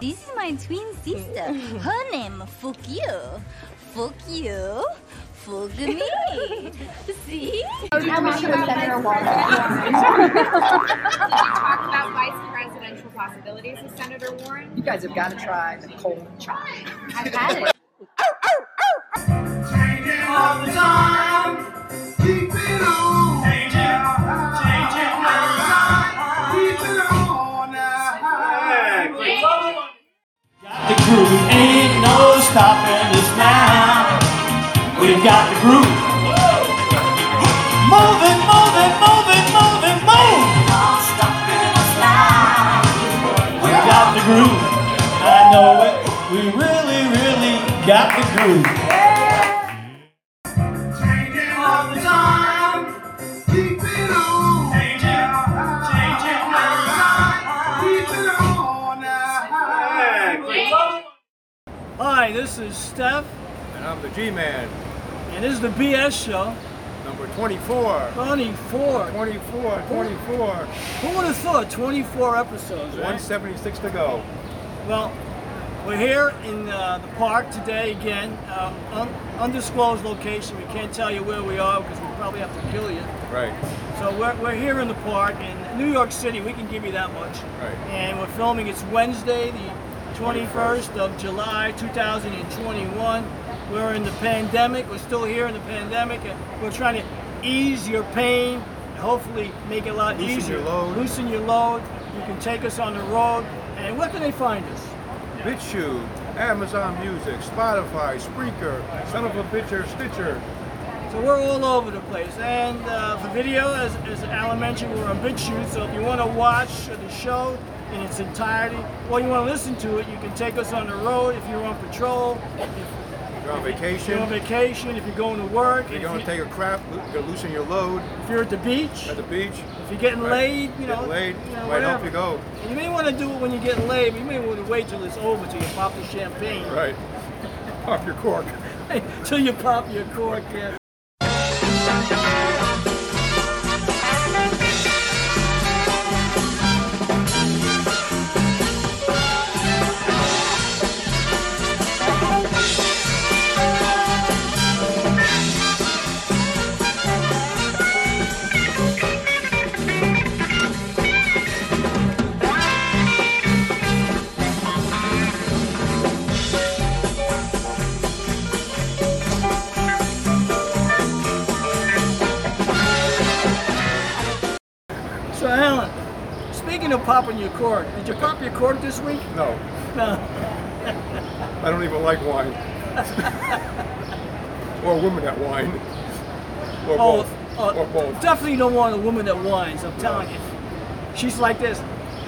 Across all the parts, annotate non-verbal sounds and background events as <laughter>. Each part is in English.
This is my twin sister. <laughs> Her name Fuck you. Fuck you. Fuck me. <laughs> See? talk about vice presidential possibilities with Senator Warren? You guys have got to try the cold chop. I've had it. The groove ain't no stopping us now. We've got the groove. Moving, moving, moving, moving, move. We've got the groove. I know it. We really, really got the groove. The G-Man, and this is the BS show. number 24. 24. 24, 24. Who would have thought 24 episodes, right? 176 to go. Well, we're here in uh, the park today again, um, un- undisclosed location. We can't tell you where we are because we probably have to kill you. Right, So we're, we're here in the park in New York City. We can give you that much. right. And we're filming. It's Wednesday, the 21st of July, 2021. We're in the pandemic. We're still here in the pandemic, and we're trying to ease your pain and hopefully make it a lot Loosen easier. your load. Loosen your load. You can take us on the road. And where can they find us? BitChute, Amazon Music, Spotify, Spreaker, Son of a Bitcher, Stitcher. So we're all over the place. And uh, for video, as, as Alan mentioned, we're on BitChute. So if you want to watch the show in its entirety, or you want to listen to it, you can take us on the road if you're on patrol, if You're on you're on vacation. vacation, if you're going to work, You're if, going you, to take a crap, you're going to loosen your load if you're at the beach, at the beach. if you're getting Right. laid, you know, Getting laid, you know, might help you go. You may want to do it when you're getting laid, but you may want to wait till it's over, till you pop the champagne, Right. <laughs> Pop your cork. till you pop your cork. Yeah. Of popping your cork, did you pop your cork this week? No, No. I don't even like wine. or women that whine. Or Oh, both. uh, or both. Definitely don't want a woman that whines. I'm telling you. She's like this.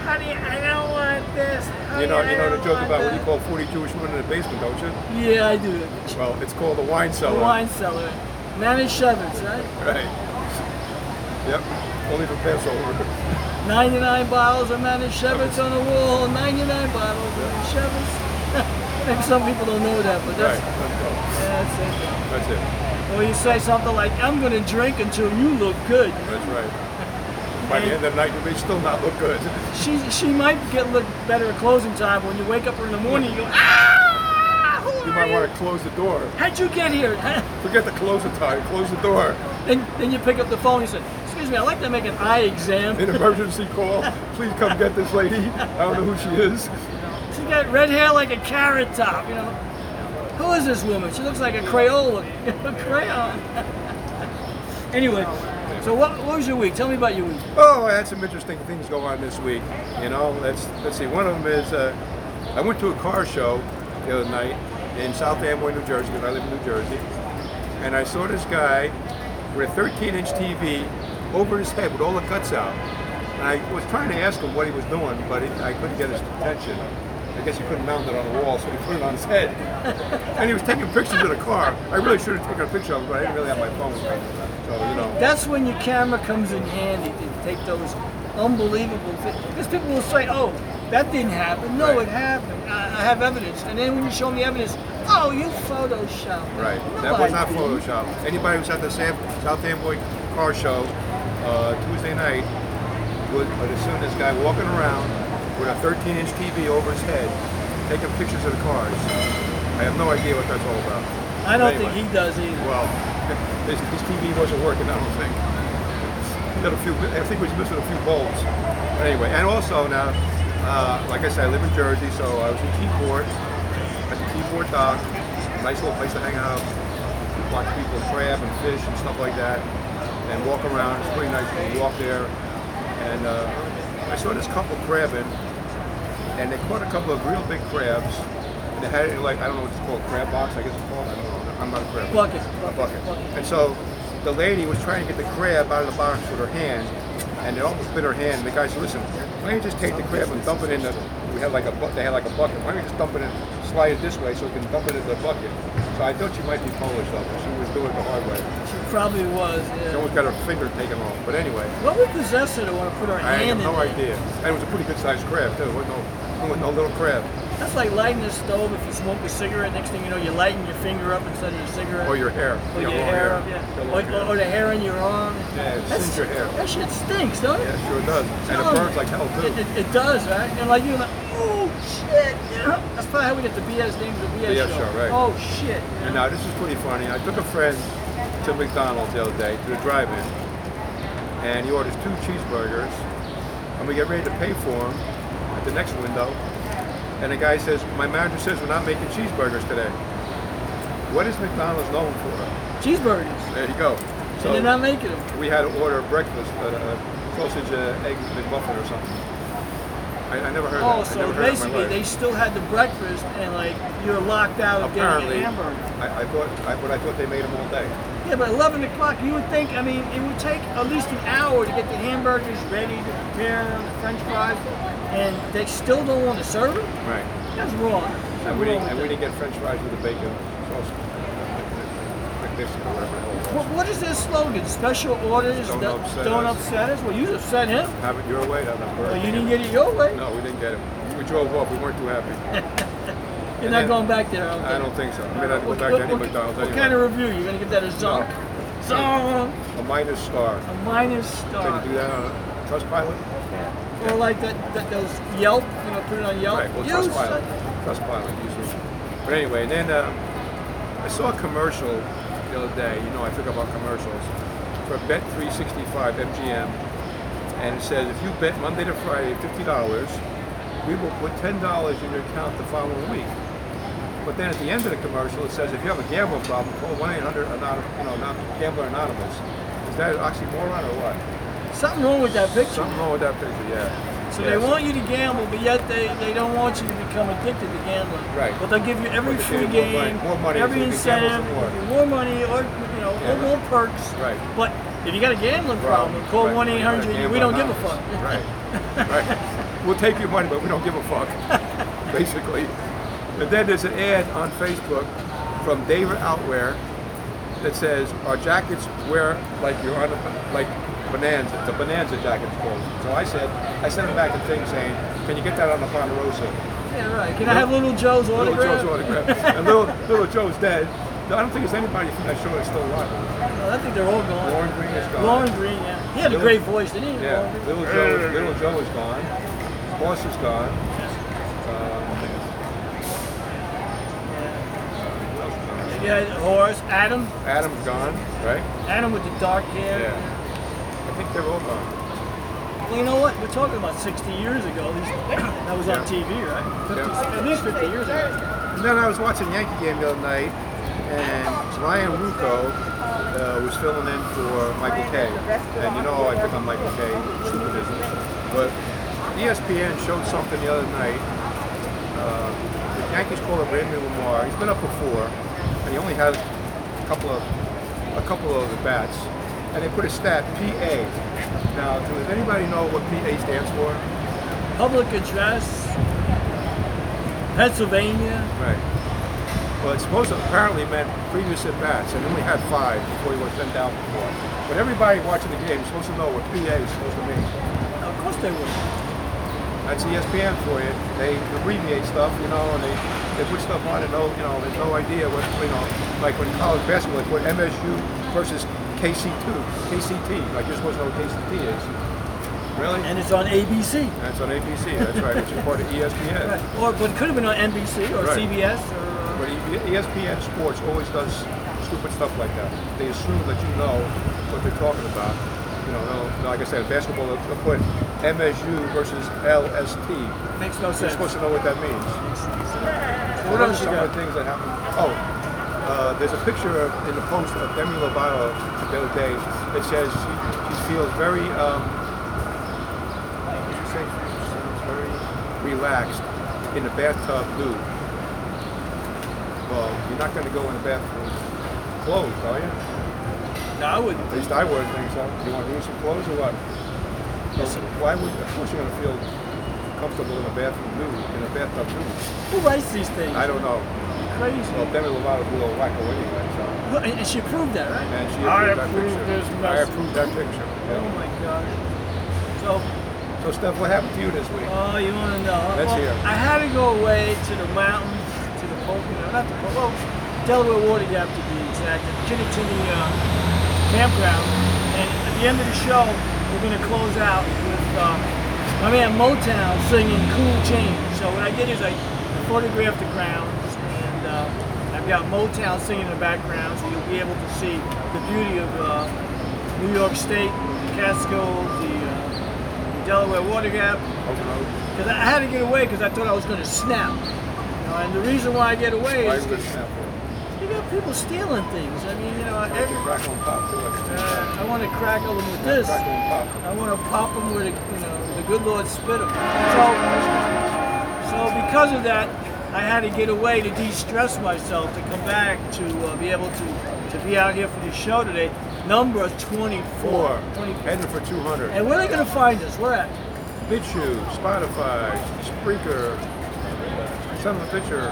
Honey, I don't want this. You know, you know the joke about what you call 40 Jewish women in the basement, don't you? Yeah, I do. Well, it's called a wine The cellar. wine cellar. Manischewitz, right? Right. Yep. Only for Passover. 99 bottles of Manischewitz on the wall. 99 bottles of Manischewitz. <laughs> Maybe some people don't know that, but that's, yeah, that's it. That's it. Or you say something like, I'm going to drink until you look good. That's right. <laughs> By the end of the night, you may still not look good. <laughs> She, she might get look better at closing time. but When you wake up in the morning, you go, ah! Who You might want to close the door. How'd you get here? Forget the closing time. Close the door. then, then you pick up the phone and you say, excuse me, I'd like to make an eye exam. An emergency call. Please come get this lady. I don't know who she is. She's got red hair like a carrot top, you know. Who is this woman? She looks like a Crayola. <laughs> a crayon. anyway, so what, what was your week? Tell me about your week. Oh, I had some interesting things go on this week. You know, let's let's see. One of them is uh, I went to a car show the other night in South Amboy, New Jersey, because I live in New Jersey, and I saw this guy with a 13-inch TV over his head with all the cuts out. And I was trying to ask him what he was doing, but he, I couldn't get his attention. I guess he couldn't mount it on the wall, so he put it on his head. <laughs> and he was taking pictures of the car. I really should have taken a picture of it, but I didn't really have my phone with me. So, you know. That's when your camera comes in handy to take those unbelievable things. Because people will say, "Oh, that didn't happen." No, Right. it happened. I, I have evidence. And then when you show me evidence, oh, you photoshopped. Right. No, that was not didn't. Photoshop. Anybody who's at the South Amboy car show uh, Tuesday night would, would have seen this guy walking around with a 13-inch TV over his head, taking pictures of the cars. I have no idea what that's all about. I don't Anyway. think he does either. Well, <laughs> his, his TV wasn't working. I don't think. He got a few. I think he was missing a few bulbs. But anyway, and also now, uh, like I said, I live in Jersey, so I was in Keyport at the Keyport dock. Nice little place to hang out, watch people crab and fish and stuff like that, and walk around. It's pretty nice to walk there. And uh, I saw this couple crabbing, and they caught a couple of real big crabs. And they had it in like I don't know what it's called, crab box. I guess it's called. I don't know. I'm not a crab. Bucket. A bucket. And so the lady was trying to get the crab out of the box with her hand, and it almost bit her hand. And the guy said, "Listen, why don't you just take the crab and dump it in the? We had like a they had like a bucket. Why don't you just dump it in, slide it this way so we can dump it in the bucket?" So I thought she might be Polish though, 'cause she was doing it the hard way. She probably was. She Yeah. almost got her finger taken off. But anyway, What would possess her to want to put her I have hand in no there? idea. And it was a pretty good sized crab too. It wasn't no, it wasn't no little crab. That's like lighting a stove. If you smoke a cigarette, next thing you know, you're lighting your finger up instead of your cigarette. Or your hair. Or You your long hair, up, yeah. Or, hair. or the hair in your arm. Yeah, it That's- your hair. That shit stinks, don't it? Yeah, sure it does. And it burns like hell too. It, it, it does, right? And like you're like, oh shit. You know? That's probably how we get the BS names of the BS, BS show, right. Oh shit. you And know? now this is pretty funny. I took a friend to McDonald's the other day to the drive-in, and he orders two cheeseburgers, and we get ready to pay for them at the next window, and the guy says, "My manager says we're not making cheeseburgers today." What is McDonald's known for? Cheeseburgers. There you go. and they're not making them. we had to order breakfast, uh, uh, sausage, uh, egg McMuffin or something. I, I never heard Oh, that. So never heard that in my basically they still had the breakfast and like you're locked out of Apparently, getting a hamburger. I, I thought, I, but I thought they made them all day. Yeah, but 11 o'clock, you would think, I mean, it would take at least an hour to get the hamburgers ready to prepare them, the french fries, and they still don't want to serve them? Right. That's wrong. And we, Something didn't, wrong and we didn't get French fries with the bacon sauce. Like this or whatever it was. What, what is their slogan? Special orders Don't that upset don't us. upset us? Well, you upset him. Have it your way, have it Well, you didn't get it your way. No, we didn't get it. We drove off. We weren't too happy. <laughs> You're not then- going back there, I don't I think. don't think so. I mean, I have to go What, back what- to any what- McDonald's what kind of review? You're going to give that a zonk? Zonk! A minus star. A minus star. Can you do that on a Trustpilot? Or like that, that those Yelp, you know, put it on Yelp. Right. Well, You trust said- pilot. Trustpilot usually. But anyway, and then uh, I saw a commercial the other day. You know, I think about commercials for Bet365 MGM, and it says if you bet Monday to Friday fifty dollars, we will put ten dollars in your account the following week. But then at the end of the commercial, it says if you have a gambling problem, call one eight hundred you know, not Gambler Anonymous. Is that an oxymoron or what? Something wrong with that picture. Something wrong with that picture, yeah. So Yeah, they want you to gamble, but yet they, they don't want you to become addicted to gambling. Right. But they'll give you every free more game, money- more money every so you can gamble incentive, more. more money, or you know, Yeah, or right. more perks. Right. But if you got a gambling problem, call one eight hundred. We don't give a fuck. Right. <laughs> right. We'll take your money, but we don't give a fuck. <laughs> Basically. And then there's an ad on Facebook from David Outwear that says our jackets wear like you're on a like bonanza. It's a bonanza jacket it's called. So I said I sent him back a thing saying, Can you get that on the Ponderosa? Yeah, right. Can I have Little Joe's Little autograph? Joe's autograph. and little little Joe's dead. No, I don't think there's anybody from that show that's still alive. No, I think they're all gone. Lorne Greene is gone. Lorne Greene, yeah. He had a great voice, didn't he? Yeah, Lorne Little Joe, Little Joe is gone. Boss is gone. Um, who else is gone? You had Horace, Adam, Adam's gone, right? Adam with the dark hair. Yeah. Think they're all gone. Well, you know what? We're talking about 60 years ago. At least <clears throat> that was on TV, right? 50, Yeah. At least 50 years ago. And then I was watching Yankee game the other night, and Ryan Ruocco uh, was filling in for Michael Kay. And you know I pick on Michael Kay, stupid business. But ESPN showed something the other night. Uh, the Yankees call him Randy Lamar. He's been up before, and he only had a couple of a couple of the bats. And they put a stat PA. Now, does anybody know what PA stands for? Public address, Pennsylvania. Right. Well, it's supposed to apparently meant previous at bats, and then we had five before he was sent down before. But everybody watching the game is supposed to know what PA is supposed to mean. Of course they would. That's ESPN for you. They abbreviate stuff, you know, and they, they put stuff on and no, you know, there's no idea what, you know, like when college basketball, they put MSU versus KC2, KCT. Like you're supposed to know what KCT is. Really? And it's on ABC. That's on ABC. That's right. Which is part of ESPN. Right. Or but it could have been on NBC or Right. CBS or. Uh, But E- ESPN Sports always does stupid stuff like that. They assume that you know what they're talking about. You know, they'll- like I said, basketball, they'll they'll put MSU versus LST. makes no sense. You're supposed to know what that means. What What are else you some got? of the things that happen? Oh, uh, there's a picture in the post of Demi Lovato the other day that says she, she feels very, um, what did she say? Very relaxed in the bathtub nude. Well, you're not going to go in the bathroom clothes, are you? No, I wouldn't. At least I wouldn't think so. You want to do some clothes or what? So why would, of course you're going to feel comfortable in a bathroom nude, in a bathtub nude. Who writes these things? I don't know. Crazy. Well, Demi Lovato's a little wacko anyway, so. Well, And and she proved that, right? And she I that approve picture. this I message. approved that picture. Oh my God. So, So, Steph, what happened to you this week? oh, you want to know? Let's well, hear. I had to go away to the mountains, to the Pocono, not the Pocono, well, Delaware Water Gap to be exact, at Kittatinny uh, campground. And at the end of the show, we're going to close out with uh, my man Motown singing Cool Change. So what I did is I photographed the grounds and I've got Motown singing in the background so you'll be able to see the beauty of uh, New York State, the Catskills, the, uh, the Delaware Water Gap. Because I had to get away because I thought I was going to snap. You know, and the reason why I get away Why is you because snap for? you got people stealing things. I mean, you know, every, you crack on pop too? uh, I want to crackle them with this. Crack on pop. I want to pop them with, a, you know, the good Lord spit them. So, so because of that, I had to get away to de-stress myself to come back to uh, be able to to be out here for the show today. Number 24. Four. 24. Heading for 200. And where are they going to find us? Where at? BitChute, Spotify, Spreaker, Son of a Picture,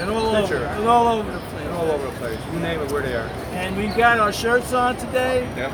And all over. And all over the place. and all over the place. You name it, where they are. And we got our shirts on today. Yep.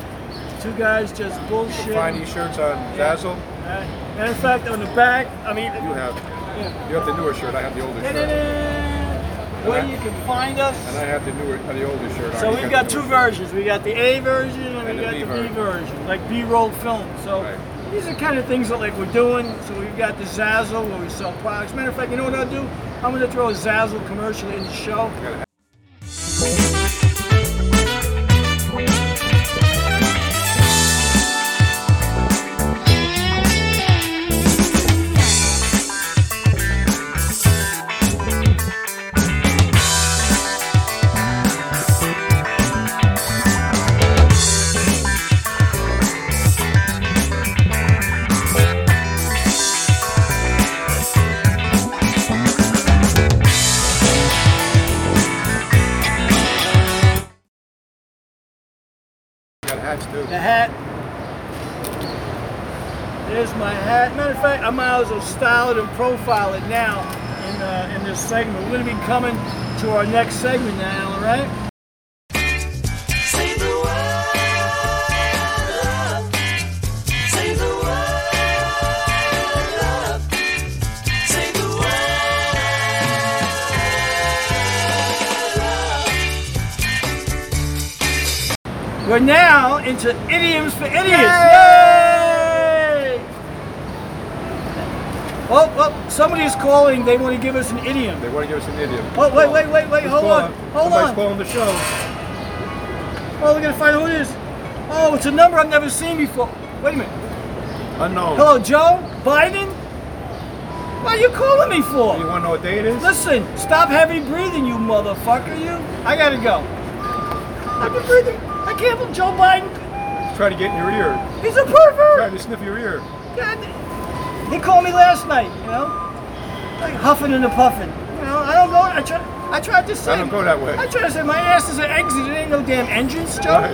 Two guys just bullshit. Find these shirts on Zazzle. Uh, matter of fact, on the back, I mean, You have, yeah. You have the newer shirt. I have the older shirt. Where you can find us. And I have the newer, uh, the older shirt. So we've the got two versions. We got the A version and, And we got B the B version. version, like B-roll film. So Right. these are kind of things that like we're doing. So we've got the Zazzle where we sell products. Matter of fact, you know what I'll do? I'm going to throw a Zazzle commercial in the show. Style it and profile it now in, uh, in this segment. We're going to be coming to our next segment now, all right? We're now into idioms for idiots. Yay! Oh, oh, somebody is calling. They want to give us an idiom. They want to give us an idiom. Oh, wait, wait, wait, wait. Hold on. Hold Somebody's on. calling the show. Oh, we're going to find out who it is. Oh, it's a number I've never seen before. Wait a minute. Unknown. Hello, Joe Biden? What are you calling me for? You want to know what day it is? Listen, stop heavy breathing, you motherfucker, you. I gotta go. I've been breathing. I can't believe Joe Biden. Try to get in your ear. He's a Try pervert. to sniff your ear. God, he called me last night, you know, like huffing and a puffing. You know, I don't go. I try. I tried to say. I don't go that way. I tried to say my ass is an exit. It ain't no damn engines, Joe. Right.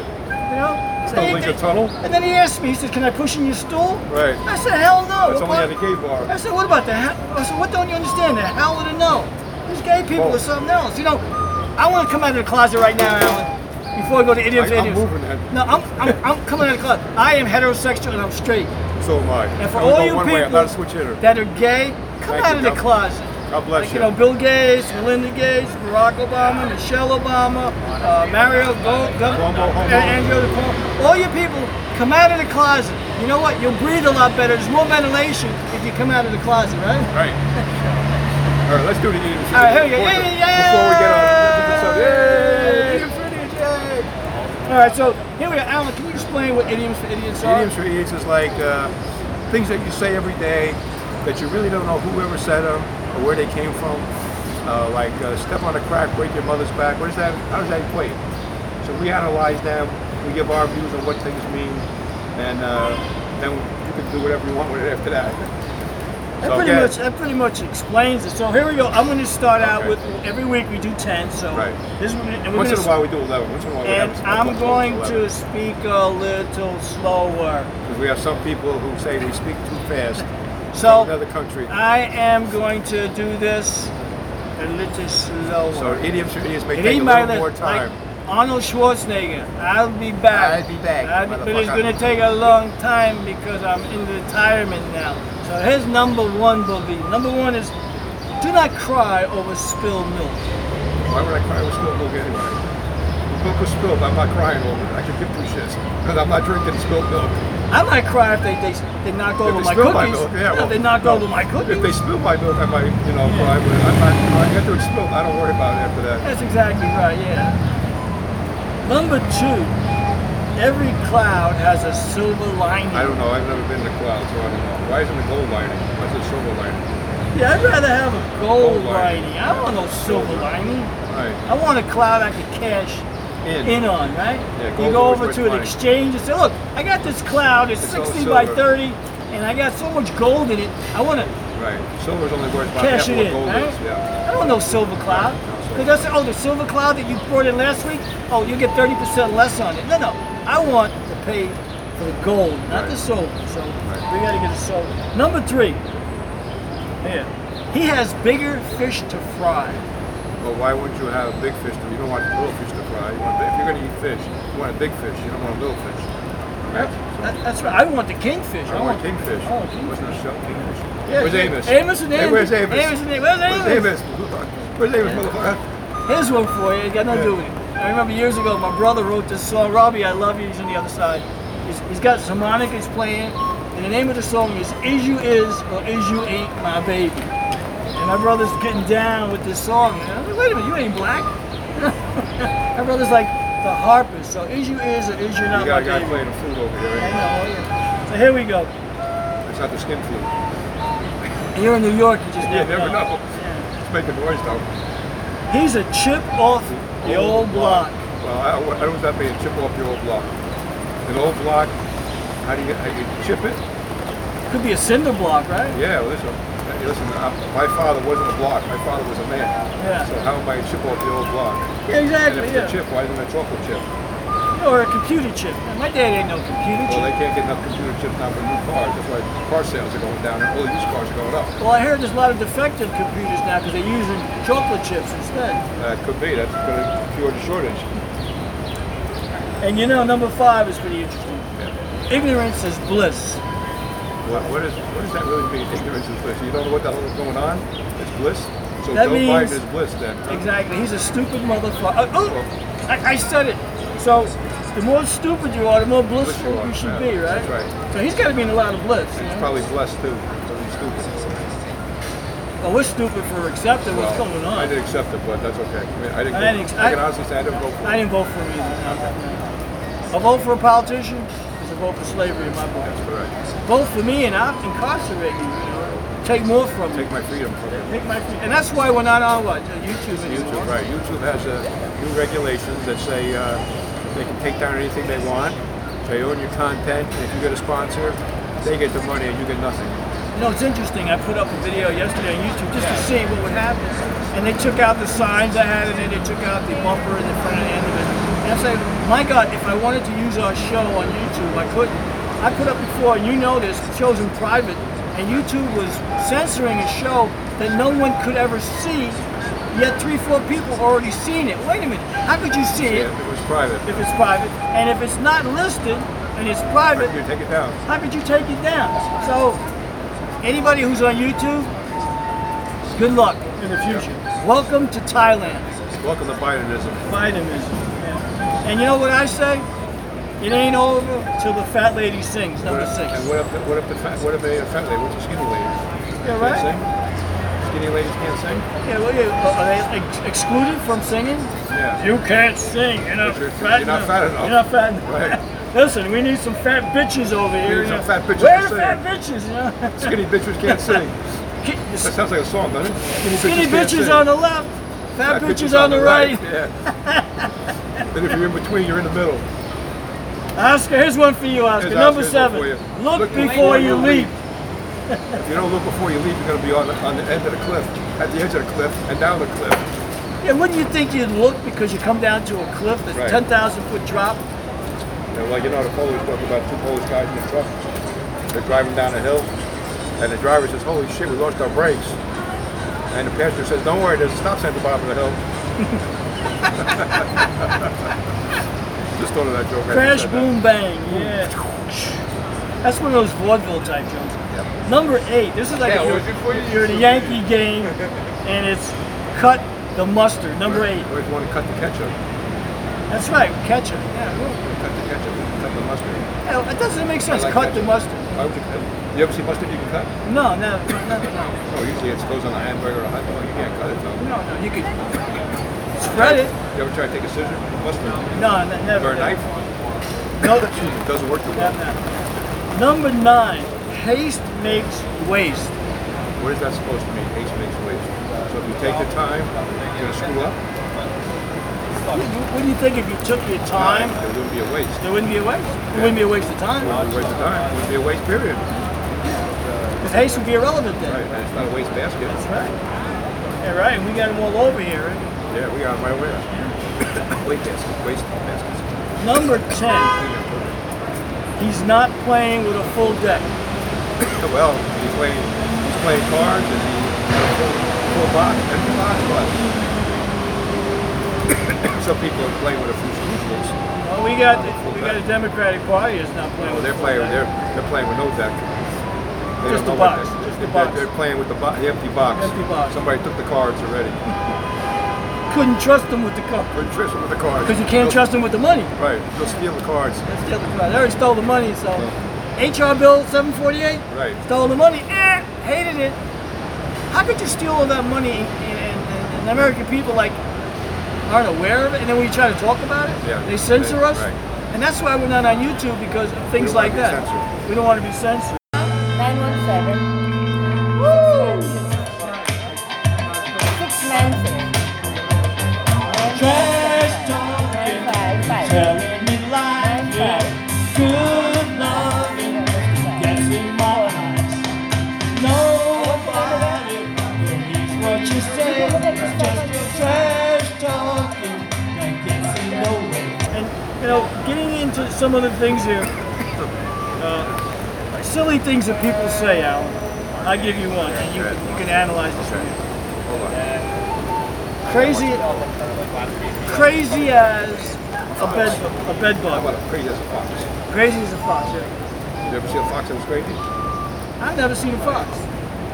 You know? So Oh, he- like a tunnel? And then he asked me, he said, Can I push in your stool? Right. I said, Hell no. It's only at a gay bar. I said, What about the? I said, What don't you understand? The hell of the no. These gay people are something else. You know, I want to come out of the closet right now, Alan. Before I go to idioms, I- I'm moving. No, I'm, I'm, I'm coming out of the closet. I am heterosexual and I'm straight. So am I. And for all you one way. I'm people not a switch hitter. that are gay, come Thank out you, of the God- closet. God bless Like, you. you know, Bill Gates, Melinda Gates, Barack Obama, Michelle Obama, uh, Mario Go- Go- Cuomo, homo. and Andrew Cuomo. All you people, come out of the closet. You know what? You'll breathe a lot better. There's more ventilation if you come out of the closet, right? Right. <laughs> All right, let's do the idioms. All right, here we go. Yay, yay, Before we get on with the subject. yay. Yay! Idioms for idiots, yay! All right, so here we are. Alan, can you explain what idioms for idiots are? Idioms for idiots is like uh, things that you say every day that you really don't know whoever said them or where they came from. Uh, like uh, step on a crack, break your mother's back. What is that? How does that equate? So we analyze them. We give our views on what things mean, and uh, then you can do whatever you want with it after that. That So pretty again- much that pretty much explains it. So here we go. I'm going to start out Okay. with every week we do ten. So Right. this is and we're Once in a while we do 11. Once in a while we And I'm going to speak a little slower. Because we have some people who say we speak too fast. So another country. I am going to do this a little slower. So idioms for idiots may It take a little more list. Like time. Arnold Schwarzenegger, I'll be back. I'll be back, I'll be- but it's going to take a long time because I'm in retirement now. So here's number one, Bobby. Number one is do not cry over spilled milk. Why would I cry over spilled milk anyway? The milk was spilled. I'm not crying over it. I can give two shits because I'm not drinking spilled milk. I might cry if they they, they knock over if my cookies. my milk, yeah, if well, they knock no. over my cookies. If they spill my milk, I might, you know, cry. But I'm not. I get to it spilled. I don't worry about it after that. That's exactly right, yeah. Number two, every cloud has a silver lining. I don't know. I've never been in a cloud, so I don't know. Why isn't it gold lining? Why is it silver lining? Yeah, I'd rather have a gold, Gold lining. lining. I don't want no silver lining. Right. I want a cloud I can cash In. in on, right? Yeah, you go over to an exchange and say, look, I got this cloud, it's, It's 60 by 30, and I got so much gold in it, I want to Right. Silver's only worth about cash half it what in, gold right? is. Yeah. I don't want no silver cloud. Right, no silver. Because that's, oh, the silver cloud that you brought in last week, oh, you get 30% less on it. No, no, I want to pay for the gold, not Right. the silver. So Right. we got to get the silver. Number three, here, he has bigger fish to fry. But why wouldn't you have a big fish? You don't want little fish to fry. You want, if you're going to eat fish, you want a big fish. You don't want a little fish. Right? That, that's right. I want the kingfish. I want oh, kingfish. I want kingfish. Wasn't kingfish? Yeah, Where's. Amos? Amos and Hey, Amos. where's Amos? Amos and Amos. Where's Where's Amos? Amos? <laughs> Where's Amos, motherfucker? Here's one for you. It got nothing to do with it. I remember years ago, my brother wrote this song. Robbie, I love you. He's on the other side. He's, he's got some harmonica he's playing, and the name of the song is "Is You Is or Is You Ain't My Baby." And my brother's getting down with this song. And I'm like, wait a minute, you ain't black. <laughs> my brother's like the harpist. So "Is You Is or Is You Not You got a My guy Baby." playing a flute over I here. know. yeah. So here we go. It's not the skin flute. Here in New York, you just You never never know. Yeah. It's making noise though. He's a chip off the old block. Well, I, I don't know what that means. Chip off the old block. An old block. How do you how do you chip it? Could be a cinder block, right? Yeah, well, listen. Listen, uh, my father wasn't a block. My father was a man. Yeah. So how am I chip off the old block? Yeah, And exactly. if it's Yeah. a chip, why isn't it a chocolate chip? Or a computer chip. My dad ain't no computer chip. Well, they can't get enough computer chips now for new cars. That's why car sales are going down and all used cars are going up. Well, I heard there's a lot of defective computers now because they're using chocolate chips instead. That could be. That's going to cure the shortage. And you know, number five is pretty interesting. Yeah. Ignorance is bliss. What, what, is, what does that really mean? Ignorance is bliss. You don't know what the hell is going on? It's bliss. So That Joe means- Biden is bliss then. Exactly. He's a stupid motherfucker. Oh, oh, oh. I, I said it. So, the more stupid you are, the more blissful you you should yeah, be, right? that's right. So he's got to be in a lot of bliss. He's know? probably blessed too. So he's stupid. Well, we're stupid for accepting what's going on. I didn't accept it, but that's okay. I, mean, I didn't. I didn't ex- I can honestly say I didn't vote for I didn't vote for him either. No. A vote for a politician is a vote for slavery in my book. That's correct. Vote for me and I'll incarcerate you. you know, take more from Take me. my freedom from it. Take my free- and that's why we're not on what uh, YouTube anymore. YouTube, right? YouTube has a new regulations that say uh, they can take down anything they want. They own your content. and If you get a sponsor, they get the money and you get nothing. You know, it's interesting. I put up a video yesterday on YouTube just to see what would happen, and they took out the signs I had in it. They took out the bumper and the front end of it. And I said, My God, if I wanted to use our show on YouTube, I couldn't. I put up before, and you know this, shows in private, and YouTube was censoring a show that no one could ever see. Yet three, four people already seen it. Wait a minute, how could you see Yeah, it it was private. if it's private? And if it's not listed and it's private, You take it down. how could you take it down? So, anybody who's on YouTube, good luck in the future. Welcome to Thailand. Welcome to Bidenism. Bidenism. Yeah. And you know what I say? It ain't over till the fat lady sings. Number What if- six. And what if, the, what if the fat, what if they a fat lady? What's a skinny lady? Yeah, right. Sing? Skinny ladies can't sing? Yeah, well, yeah, are they ex- excluded from singing? Yeah. You can't sing. You're not You're- fat you're not enough. fat enough. You're not fat enough. Right. <laughs> Listen, we need some fat bitches over here. We need some fat bitches Where to the sing. fat bitches? You know? <laughs> Skinny bitches can't <laughs> sing. That sounds like a song, doesn't it? Skinny can't bitches on the left, fat, bitches, on, the right. Yeah. then if you're in between, you're in the middle. Oscar, here's one for you, Oscar. Here's Number Oscar's seven. one for you. Look, Look before, you leap. If you don't look before you leave, you're going to be on the, on the end of the cliff, at the edge of the cliff, and down the cliff. Yeah, wouldn't you think you'd look because you come down to a cliff that's Right. 10,000 foot drop? Like you know, the Polish talk about two Polish guys in a truck. They're driving down a hill, and the driver says, "Holy shit, we lost our brakes." And the passenger says, "Don't worry, there's a stop sign at the bottom of the hill." <laughs> Just thought of that joke. Crash, boom, bang. Yeah. That's one of those vaudeville type jokes. Number eight. This is like Yeah, if was it you're, you? you're at a Yankee game and it's cut the mustard. Number eight. Or you want to cut the ketchup. That's right. Ketchup. Yeah. well, Cut the ketchup. Cut the mustard. yeah, It doesn't make sense. Like cut the mustard. Why would you cut? You ever see mustard you can cut? No, no, no, no, No, oh, usually it goes on a hamburger or a hot dog. You can't cut it though. no, no. You could spread it. You ever try to take a scissor? Mustard. No, n- never. Or a knife? No. It doesn't work too well. Number nine. Haste makes waste. What is that supposed to mean? Haste makes waste. So if you take the time, you're gonna screw up. Wouldn't you think if you took your time, It wouldn't be a waste. there wouldn't be a waste? It wouldn't be a waste of time. It wouldn't be a waste of time. It wouldn't be a waste period. Because haste would be irrelevant then. Right. And it's not a waste basket. That's right. Yeah, right. And we got them all over here. right? Yeah, we got it right over there. <coughs> Waste baskets. Waste baskets. Number 10. He's not playing with a full deck. Well, he's playing. He's playing cards, and he got a full, full box, empty box, but <coughs> some people are playing with a few screwfuls. Well, we got the, we got a Democratic Party is not playing Well, with they're playing. deck. They're they're playing with no deck. They Just the box, just the they're- box. They're playing with the, bo- the empty box. Empty box. Somebody took the cards already. Couldn't trust them with the cup. We're twisting with the cards. Because you can't They'll- trust him with the money. Right. They'll steal the cards. That's the other part. They already stole the money, so. HR bill 748? Right. Stole the money. Eh, hated it. How could you steal all that money and, and, and, American people like aren't aware of it? And then when you try to talk about it, Yeah. they censor Right, us. right. And that's why we're not on YouTube because of things like that. censored. We don't want to be censored. Some of the things here, uh, silly things that people say, Alan. I give you one, and you, you can analyze this one. Hold. Crazy, crazy as a bed, a bed How bug. crazy as a fox? Crazy as a fox. Yeah. You ever see a fox that was crazy? I've never seen a fox.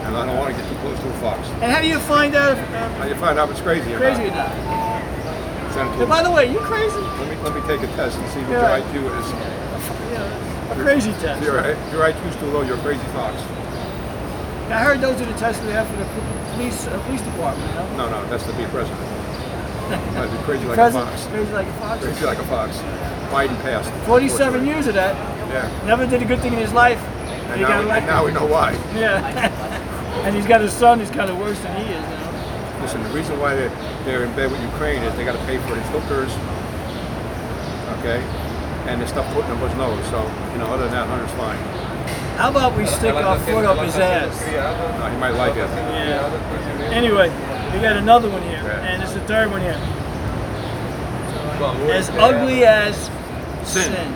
And I don't want to get too close to a fox. And how do you find out if uh, How do you find out if it's crazy or crazy or not? not? Send it to And by the way, you crazy? Let me, let me take a test and see what Yeah. your IQ is. Yeah, a crazy test. Your, if your IQ is too low, you're a crazy fox. I heard those are the tests they have for the police uh, police department. Know? No, no, that's to be president. <laughs> I'd be crazy like President, a fox. crazy like a fox. Crazy like a fox. Biden passed. 47 years of that. Yeah. Never did a good thing in his life. And He now, we, and now we know why. Yeah. <laughs> and he's got a son who's kind of worse than he is now. Listen, the reason why they're, they're in bed with Ukraine is they got to pay for these hookers, okay, and the stuff put in his nose. So, you know, other than that, Hunter's fine. How about we stick our foot up his ass? No, he might like it. Yeah. Anyway, we got another one here, Yeah. and it's the third one here. As ugly as Sin. sin.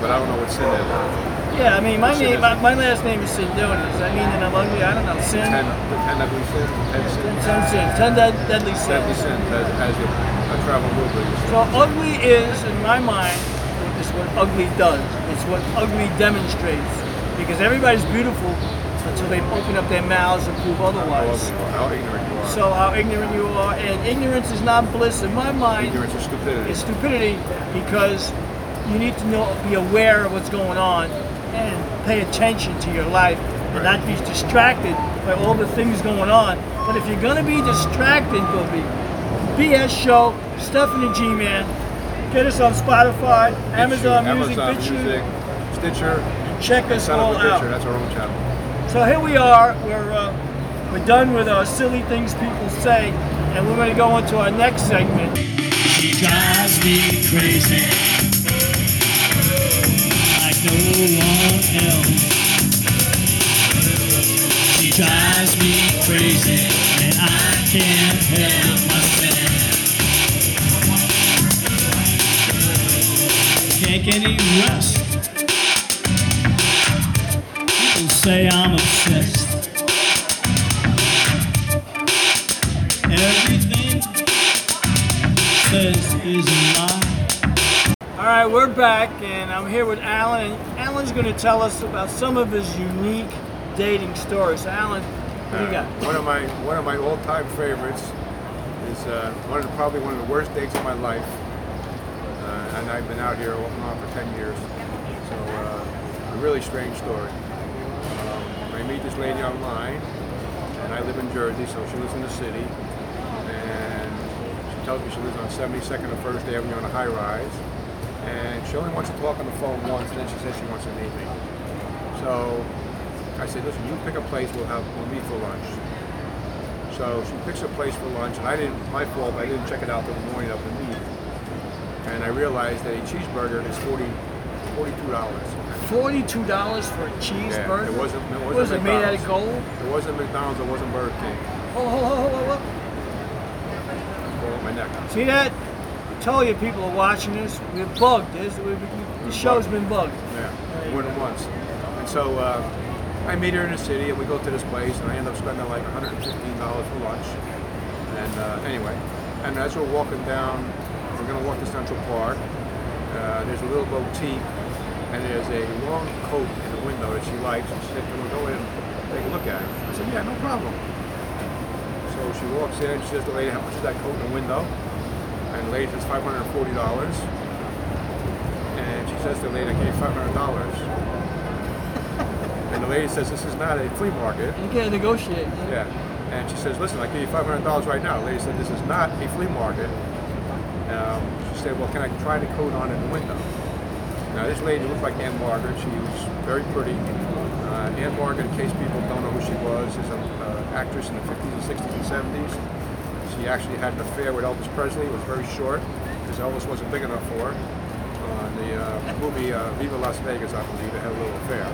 But I don't know what sin is. Yeah, I mean, my name, my, my last name is Sindonia. Does that mean that I'm ugly? I don't know. Sin. Ten, the ten ugly sins, ten sins, Ten sins. Ten dead, deadly sins. sins, as, as a, a travel movie. So ugly is, in my mind, is what ugly does. It's what ugly demonstrates. Because everybody's beautiful until they open up their mouths and prove otherwise. How ignorant you are. So how ignorant you are, and ignorance is not bliss in my mind. ignorance is stupidity. It's stupidity because you need to know, be aware of what's going on, and pay attention to your life, and not be distracted by all the things going on. But if you're gonna be distracted, Booby, BS Show, Stephanie G Man, get us on Spotify, Amazon Music, Amazon BitChute, Music, Stitcher, check us all out. Bitcher. That's our own channel. So here we are. We're uh, we're done with our silly things people say, and we're going to go into our next segment. She drives me crazy no one else. She drives me crazy and I can't help myself. Can't get any rest. People say I'm obsessed. Right, we're back, and I'm here with Alan, and Alan's going to tell us about some of his unique dating stories. Alan, what do you got? Uh, one of my one of my all-time favorites is uh, one of the, probably one of the worst dates of my life, uh, and I've been out here and on for 10 years. So uh, a really strange story. Um, I meet this lady online, and I live in Jersey, so she lives in the city, and she tells me she lives on 72nd and First Avenue on a high-rise, and she only wants to talk on the phone once, and then she says she wants to meet me. So I said, listen, you pick a place, we'll have we'll meet for lunch. So she picks a place for lunch, and I didn't, my fault, I didn't check it out till the morning of the meeting. And I realized that a cheeseburger is 40 $42. Forty-two dollars for a cheeseburger. it wasn't- it wasn't Was it made out of McDonald's. gold? It wasn't McDonald's, it wasn't Burger King. Hold, hold, hold, hold. Fall on my neck. See that? I tell you, people are watching this. We're bugged. This, we, the show's been bugged. Yeah, more than once. And so uh, I meet her in the city, and we go to this place, and I end up spending like $115 for lunch. And uh, anyway, and as we're walking down, we're going to walk to Central Park. Uh, there's a little boutique, and there's a long coat in the window that she likes. And she said, "Can we go in and take a look at it?" I said, "Yeah, no problem." So she walks in. She says, "The lady, how much is that coat in the window?" And the lady says, $540. And she says to the lady, I gave five hundred dollars. And the lady says, This is not a flea market. You can't negotiate. Yeah. And she says, Listen, I give you five hundred dollars right now. The lady said, This is not a flea market. Um, she said, Well, can I try the coat on in the window? Now this lady looked like Ann-Margret. She was very pretty. Uh, Ann-Margret, in case people don't know who she was, is an uh, actress in the 50s and 60s and 70s. She actually had an affair with Elvis Presley. It was very short because Elvis wasn't big enough for her. Uh, the uh, movie uh, Viva Las Vegas, I believe, had a little affair.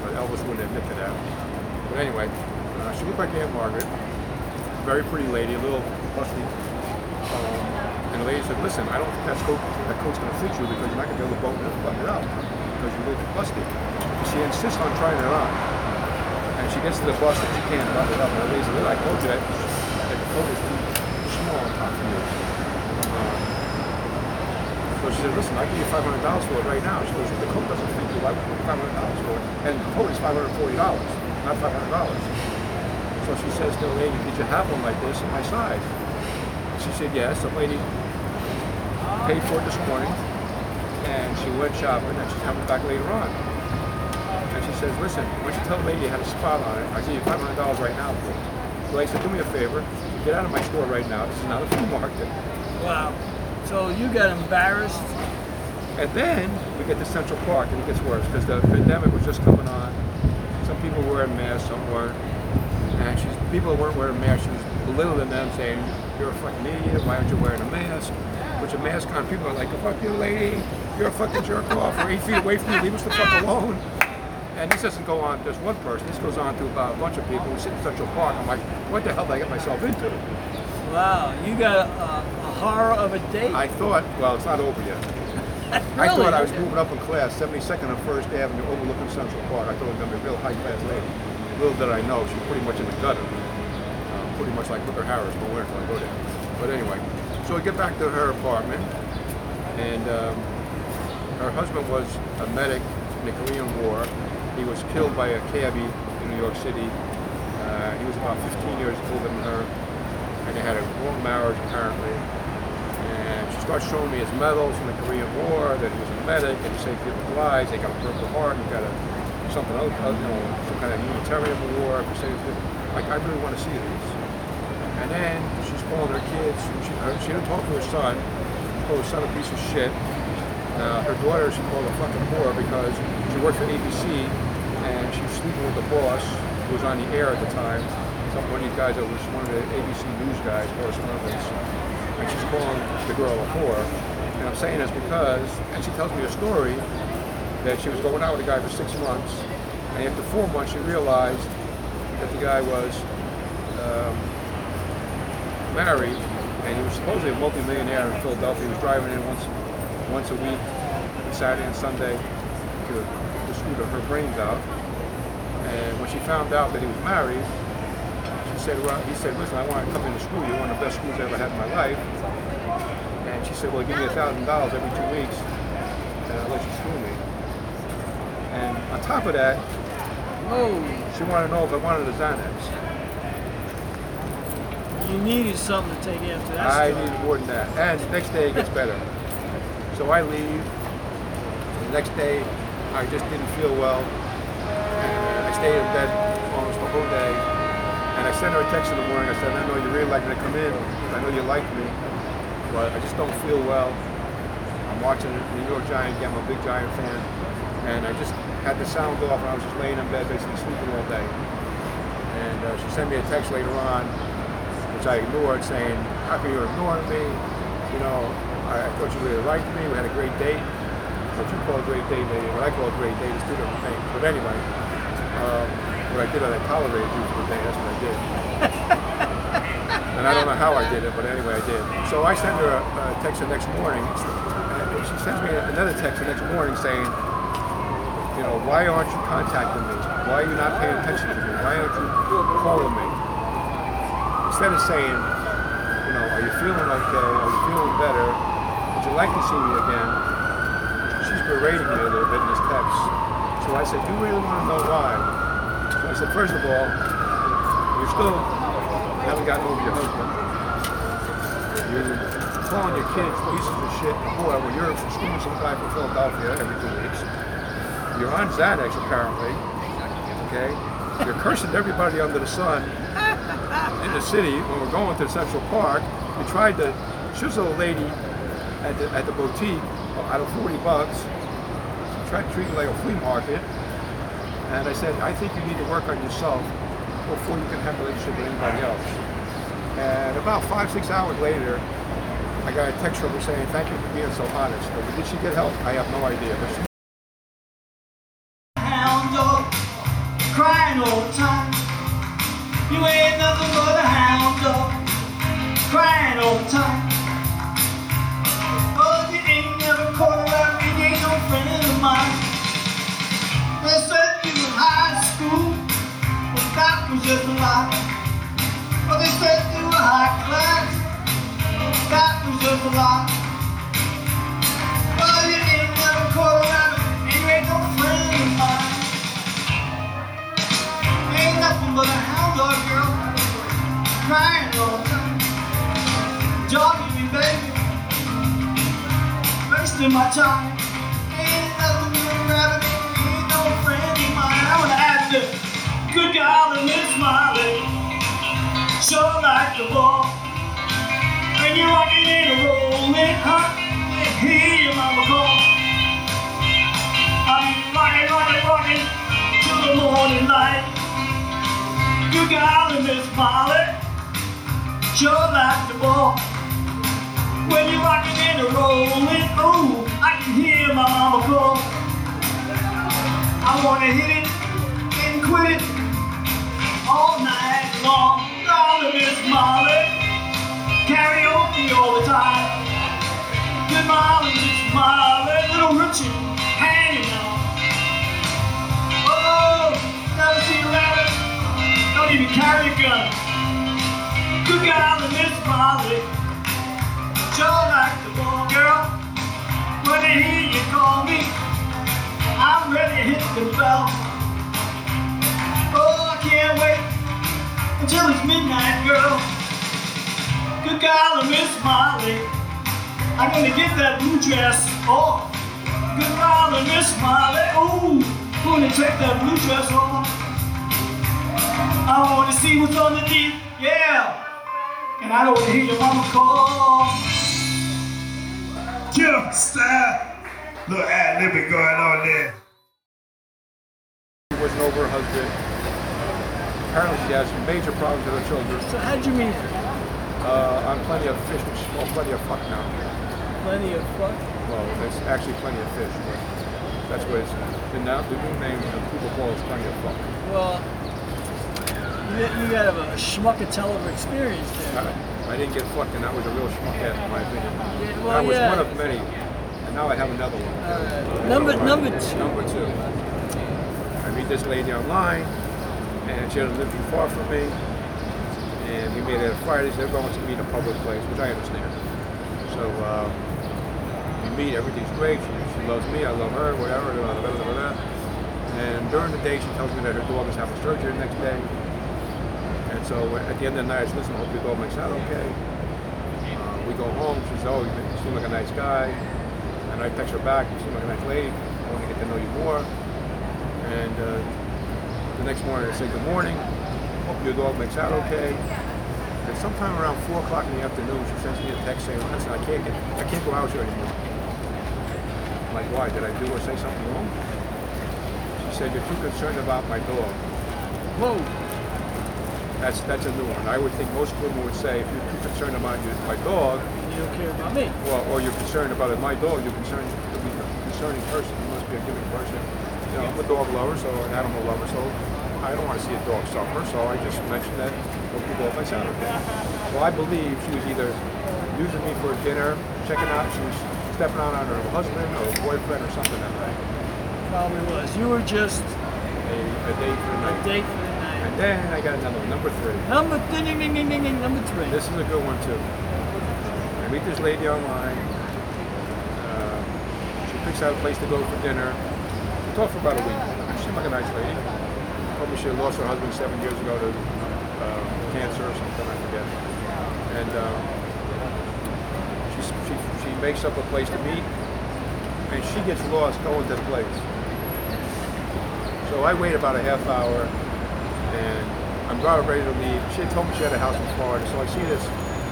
But Elvis wouldn't admit to that. But anyway, uh, she looked like Ann-Margret. Very pretty lady, a little busty. Um, and the lady said, listen, I don't think that coat, that coat's going to fit you because you're not going to be able to button it, button up because you're a little busty. She insists on trying it on. And she gets to the bus and she can't button it up. And the lady said, I told you that the coat is too you. So she said, listen, I'll give you $500 for it right now. She goes, the coat doesn't fit you. Why would you give $500 for it? And the coat is $540, not $500. So she says to the lady, did you have one like this in my size? She said, yes. The lady paid for it this morning. And she went shopping and she's coming back later on. And she says, listen, don't you tell the lady you had a spot on it? I give you $500 right now for it. The lady said, do me a favor. Get out of my store right now. This is not a flea market. Wow. So you got embarrassed. And then we get to Central Park, and it gets worse because the pandemic was just coming on. Some people were wearing masks, some weren't. And she's people weren't wearing masks, she was belittling them, saying, "You're a fucking idiot. Why aren't you wearing a mask?" Put your mask on. People are like, "Fuck you, lady. You're a fucking jerk off. We're eight feet away from you. Leave us the fuck alone." And this doesn't go on just one person. This goes on to about a bunch of people who sit in Central Park. I'm like, what the hell did I get myself into? Wow, you got a, a, horror of a date. I thought, well, it's not over yet. <laughs> I thought I was moving up in class, 72nd and First Avenue, overlooking Central Park. I thought it was gonna be a real high-class lady. Little did I know, she's pretty much in the gutter. Uh, pretty much like Booker Harris, but where can I go there? But anyway, so we get back to her apartment, and um, her husband was a medic in the Korean War. He was killed by a cabbie in New York City. Uh, he was about 15 years older than her, and they had a long marriage apparently. And she starts showing me his medals from the Korean War, that he was a medic, and he saved people's lives. They got a Purple Heart, he got a something else, uh, you know, some kind of humanitarian award for saving people. Like, I really want to see these. And then she's calling her kids. She, her, she didn't talk to her son. She called her son a piece of shit. Uh, her daughter, she called a fucking whore because she worked for ABC and she was sleeping with the boss was on the air at the time. Some one of these guys that was one of the ABC news guys, correspondents. And she's calling the girl a whore. And I'm saying this because, and she tells me a story that she was going out with a guy for six months, and after four months she realized that the guy was um, married, and he was supposedly a multimillionaire in Philadelphia. He was driving in once once a week, Saturday and Sunday, to, to screw her brains out. And when she found out that he was married, she said, "Well, he said, listen, I want to come in to school You're One of the best schools I ever had in my life." And she said, "Well, give me a thousand dollars every two weeks, and I'll let you school me." And on top of that, she wanted to know if I wanted a Xanax. you needed something to take after that. I story. needed more than that. And the next day it gets better. So I leave. The next day I just didn't feel well. Stayed in bed almost the whole day. And I sent her a text in the morning. I said, I know you really like me to come in. I know you like me. But I just don't feel well. I'm watching the New York Giants game. I'm a big Giant fan. And I just had the sound off and I was just laying in bed basically sleeping all day. And uh, she sent me a text later on which I ignored, saying, "How can you ignore me? You know, I, I thought you really liked me. We had a great date. What you call a great date, maybe what I call a great date is two different things. But anyway, um, what I did, I tolerated you for the day. That's what I did. and I don't know how I did it, but anyway, I did. So I sent her a, a text the next morning. And she sends me another text the next morning saying, you know, why aren't you contacting me? Why are you not paying attention to me? Why aren't you calling me? instead of saying, you know, are you feeling okay? Are you feeling better? Would you like to see me again? She's berating me a little bit in this text. So I said, you really want to know why? I said, first of all, you're still haven't gotten over your husband. You're calling your kids pieces of shit boy when you're screwing some guy from Philadelphia every two weeks. You're on Xanax apparently. Okay? You're cursing everybody under the sun in the city when we're going to Central Park. We tried to, was a lady at the, at the boutique out of 40 bucks. Tried to treat me like a flea market. And I said, I think you need to work on yourself before you can have a relationship with anybody else. And about five, six hours later, I got a text from her saying, thank you for being so honest. But did she get help? I have no idea. But she crying all the time. You ain't nothing but a hound dog, crying all the time. Just a lie. Oh, they said you were high class, that was just a lie. Oh, you ain't never caught around me, and you ain't no friend of mine. Ain't nothing but a hound dog girl crying all the time. Jogging me, baby, wasting my time. Smiley, sure like the ball. When you're rocking in a rolling, huh? Hear your mama call. I'm rocking, rocking, rocking till the morning light. You got me, Miss Molly. Sure like the ball. When you're rocking and a rolling, ooh, I can hear my mama call. I wanna hit it and quit all night long. Darling Miss Molly, karaoke all the time. Good Molly, Miss Molly, little Richie hanging on. Oh, never seen a rabbit, don't even carry a gun. Good golly, Miss Molly, sure like the ball girl. When I hear you call me, I'm ready to hit the bell. Oh, can't wait until it's midnight, girl. Good golly, Miss Molly, I'm gonna get that blue dress off. Good golly, Miss Molly, ooh, gonna take that blue dress off. I wanna see what's underneath, yeah. And I don't wanna hear your mama call. Jump style. Little ad libbing going on there. She wasn't over her husband. Apparently she has major problems with her children. So how'd you meet her? Uh, on Plenty of Fish, which is Plenty of Fuck now. Plenty of fuck. Well, it's actually Plenty of Fish, but that's what it's been now. The new name people call it is Plenty of Fuck. Well, you, you got a schmuckateller experience there. I, I didn't get fucked, and that was a real schmuck ass, in my opinion. Yeah, well, I was yeah. one of many, and now I have another one. Number number two. Number two. I meet this lady online, and she doesn't live too far from me. And we made it on Fridays. They're going to meet in a public place, which I understand. So um, we meet. Everything's great. She, she loves me. I love her. Whatever. Blah, blah, blah, blah. And during the day, she tells me that her dog is having surgery the next day. And so at the end of the night, I said, listen, I hope your dog makes out okay. Uh, we go home. She says, oh, you seem like a nice guy. And I text her back, you seem like a nice lady. I want to get to know you more. And uh, the next morning, I say, good morning. Hope your dog makes out okay. And sometime around 4 o'clock in the afternoon, she sends me a text saying, listen, I can't, get, I can't go out here anymore. I'm like, why? Did I do or say something wrong? She said, you're too concerned about my dog. Whoa. That's that's a new one. I would think most women would say, if you're too concerned about your, my dog, You don't care about me. well, or you're concerned about it, my dog, you're concerned, you'll be a concerning person. You must be a giving person. You know, I'm a dog lover, so an animal lover, so I don't want to see a dog suffer. So I just mentioned that your dog makes out okay. Well, I believe she was either using me for dinner, checking out, she was stepping out on her husband or boyfriend or something that night. Probably was. You were just A, a date for the a night. date for the night. And then I got another one, number three. Number ding ding ding ding ding ding. Number three. This is a good one too. I meet this lady online. Uh, she picks out a place to go for dinner. We talk for about a week. She seemed like a nice lady. She had lost her husband seven years ago to uh, cancer or something, I forget. And um, she, she, she makes up a place to meet, and she gets lost going to the place. So I wait about a half hour, and I'm about ready to leave. She had told me she had a house in Florida, so I see this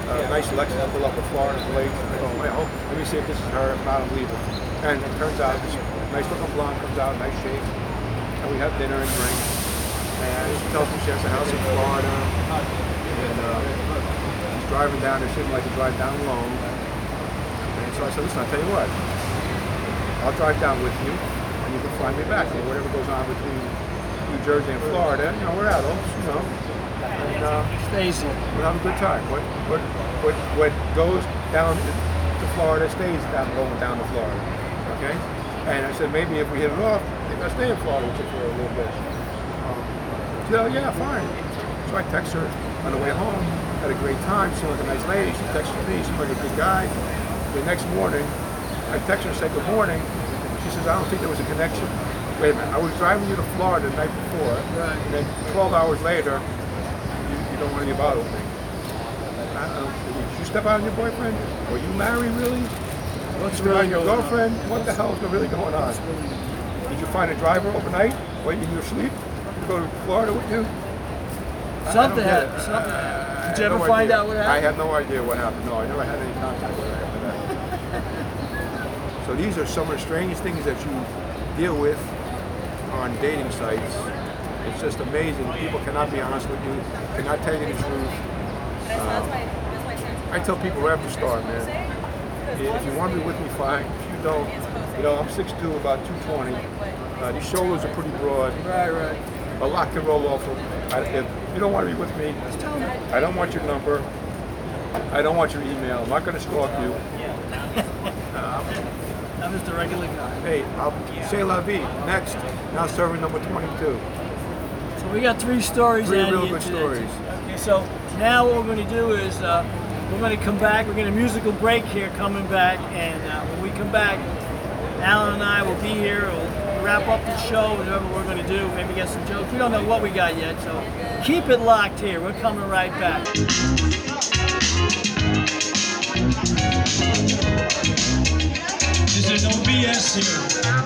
uh, nice Lexus pull up with Florida plate. I go, wait, oh, let me see if this is her. If not, I'm leaving. And it turns out this nice looking blonde comes out, nice shape, and we have dinner and drink. And she tells me she has a house in Florida, and uh, she's driving down there. She didn't like to drive down alone. And so I said, listen, I'll tell you what. I'll drive down with you, and you can fly me back. And whatever goes on between New Jersey and Florida, you know, we're adults, you know. And uh, we'll have a good time. What what what what goes down to Florida stays down going down to Florida. Okay? And I said maybe if we hit it off, I'll stay in Florida with you for a little bit. She said, oh yeah, fine. So I text her on the way home, had a great time, seemed like a nice lady. She texted me, seemed like a good guy. The next morning, I text her and said good morning. She says, I don't think there was a connection. Wait a minute, I was driving you to Florida the night before, Right. and then 12 hours later, you, you don't want to get bottle me. Did you step out on your boyfriend? Were you married really? What's You really on your going on? girlfriend? What the hell is really going on? Did you find a driver overnight, waiting in your sleep, go to Florida with you? I- I Something don't get happened. it. Something I- happened. Did you have ever no find idea. out what happened? I happened? have no idea what happened. No, I never had any contact with her after <laughs> that. So these are some of the strangest things that you deal with on dating sites. It's just amazing. People cannot be honest with you, cannot tell you the truth. Um, I tell people right from the start, man. If you want to be with me, fine. If you don't, you know, I'm 6'2", about 220. Uh, these shoulders are pretty broad. Right, right. A lock can roll off of. I, if you don't want to be with me, just tell me. I don't want your number. I don't want your email. I'm not going to stalk you. <laughs> I'm just a regular guy. Hey, I'll say la vie. Next, now serving number 22. So we got three stories. Three out real good today. stories. Okay, so now what we're going to do is uh, we're going to come back. We're going to musical break here, coming back, and uh, when we come back, Alan and I will be here. We'll wrap up the show, whatever we're going to do. Maybe get some jokes. We don't know what we got yet, so keep it locked here. We're coming right back. Is there no BS here?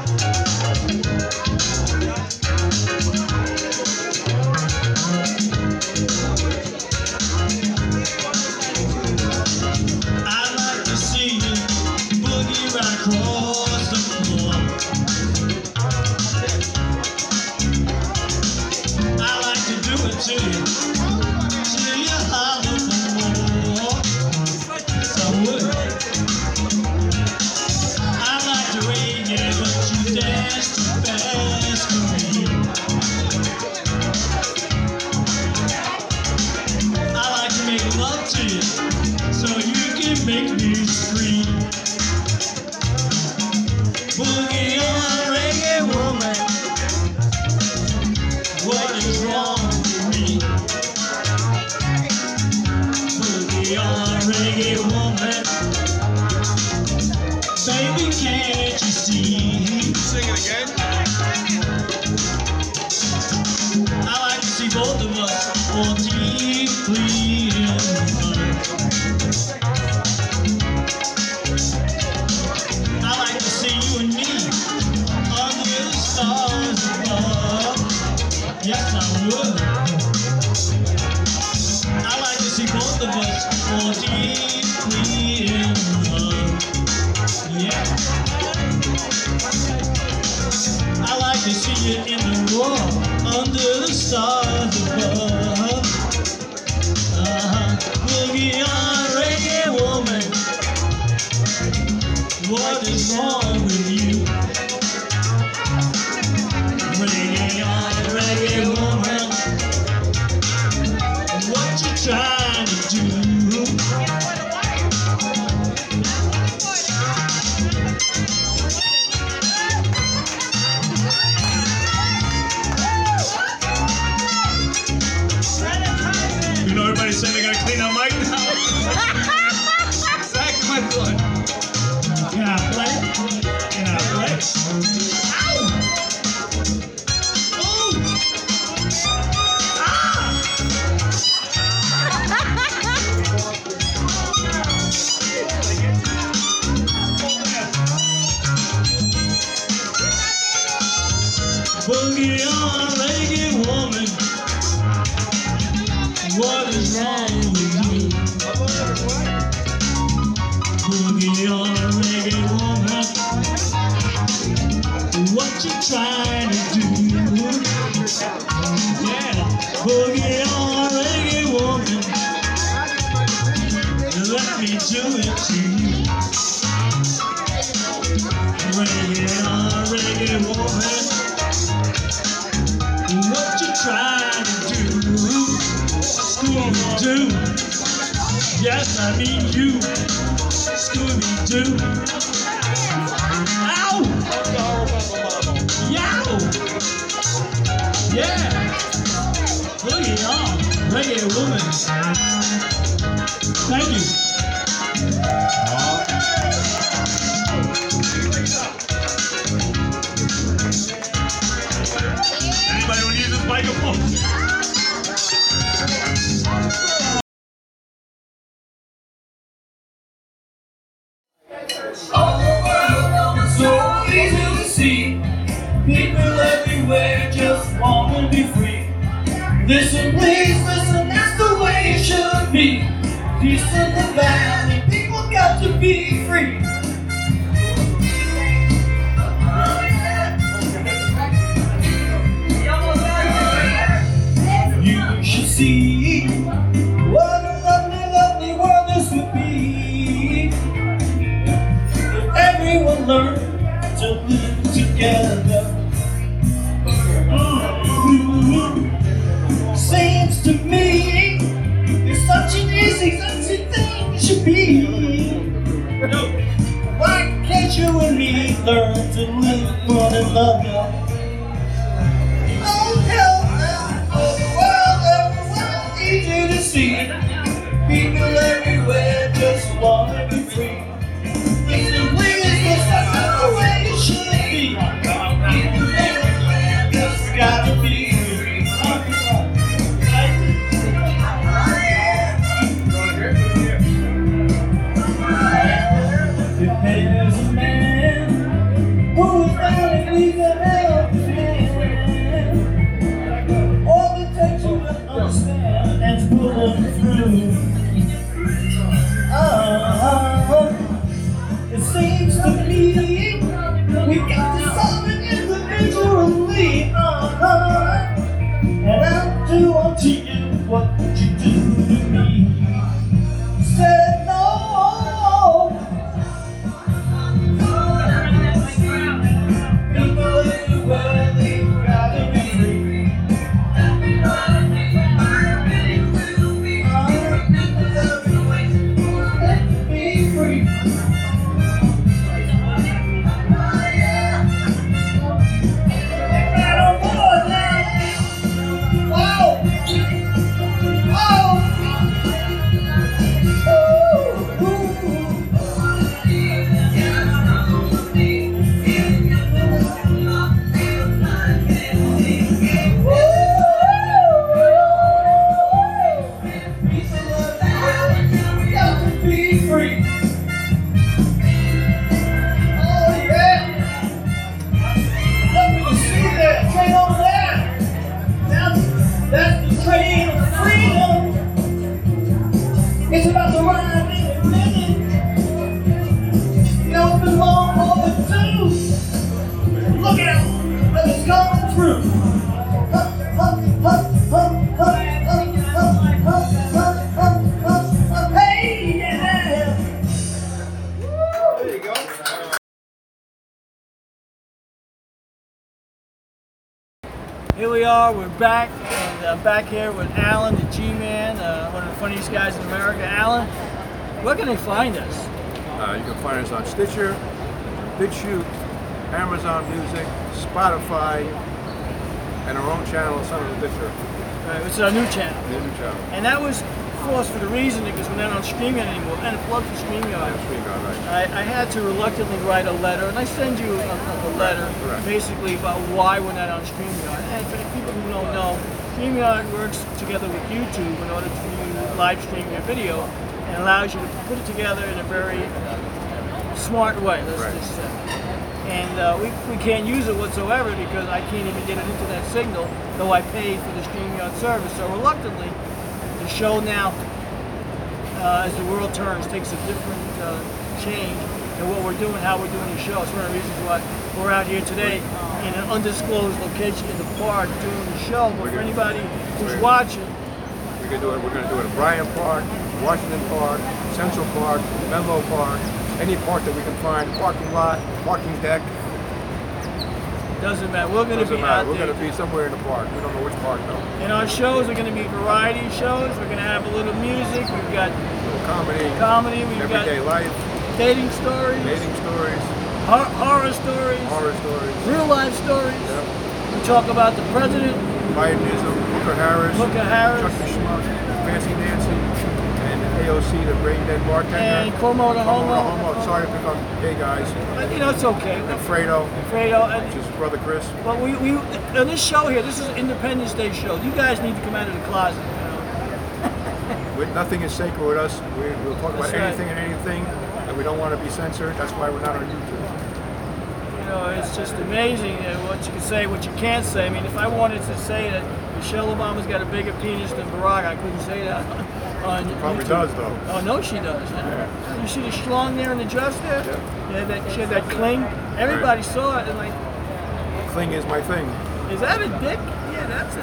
You know, everybody saying they gotta clean up. mic are, we're back, and uh, back here with Alan, the G-Man, uh, one of the funniest guys in America. Alan, where can they find us? Uh, you can find us on Stitcher, BitChute, Amazon Music, Spotify, and our own channel, Son of a Bitcher. Uh, it's our new channel. The new channel. And that was, of course, for the reason because we're not on StreamYard anymore, and a plug for StreamYard. That's right? I, I had to reluctantly write a letter, and I send you a, a letter Correct. basically about why we're not on StreamYard. And for the people who don't know, StreamYard works together with YouTube in order to live stream your video and allows you to put it together in a very smart way, let's Right. just say. And uh, we, we can't use it whatsoever because I can't even get an internet signal, though I paid for the StreamYard service. So reluctantly, the show now uh, as the world turns, takes a different uh, change in what we're doing, how we're doing the show. It's one of the reasons why we're out here today in an undisclosed location in the park doing the show. But for anybody who's We're- watching, We can do it. We're going to do it at Bryant Park, Washington Park, Central Park, Menlo Park, any park that we can find, parking lot, parking deck. Doesn't matter. We're going to be matter. out We're there. going to be somewhere in the park. We don't know which park though. And our shows are going to be variety shows. We're going to have a little music. We've got comedy, comedy. We've everyday got life, dating stories, dating stories, hor- horror stories, horror stories. real life stories. Yep. We talk about the president, Bidenism, Booker Harris, Booker Harris. Chuck Fancy Nancy, and AOC, the brain dead bartender. and Cuomo the Homo, homo. homo. Sorry to pick on gay guys. But, you know, it's okay. And Fredo, Fredo, and which is brother Chris. But we, we on this show here, this is an Independence Day show. You guys need to come out of the closet. You know? <laughs> Nothing is sacred with us. We, we'll talk about right. anything and anything, and we don't want to be censored. That's why we're not on YouTube. You know, it's just amazing uh, what you can say, what you can't say. I mean, if I wanted to say that Michelle Obama's got a bigger penis than Barack, I couldn't say that <laughs> on Probably YouTube. does though. Oh no, she does. Yeah. You see the schlong there in the dress there? Yeah. Yeah, that she had that cling. Everybody saw it and like, Cling is my thing. is that a dick? Yeah, that's a.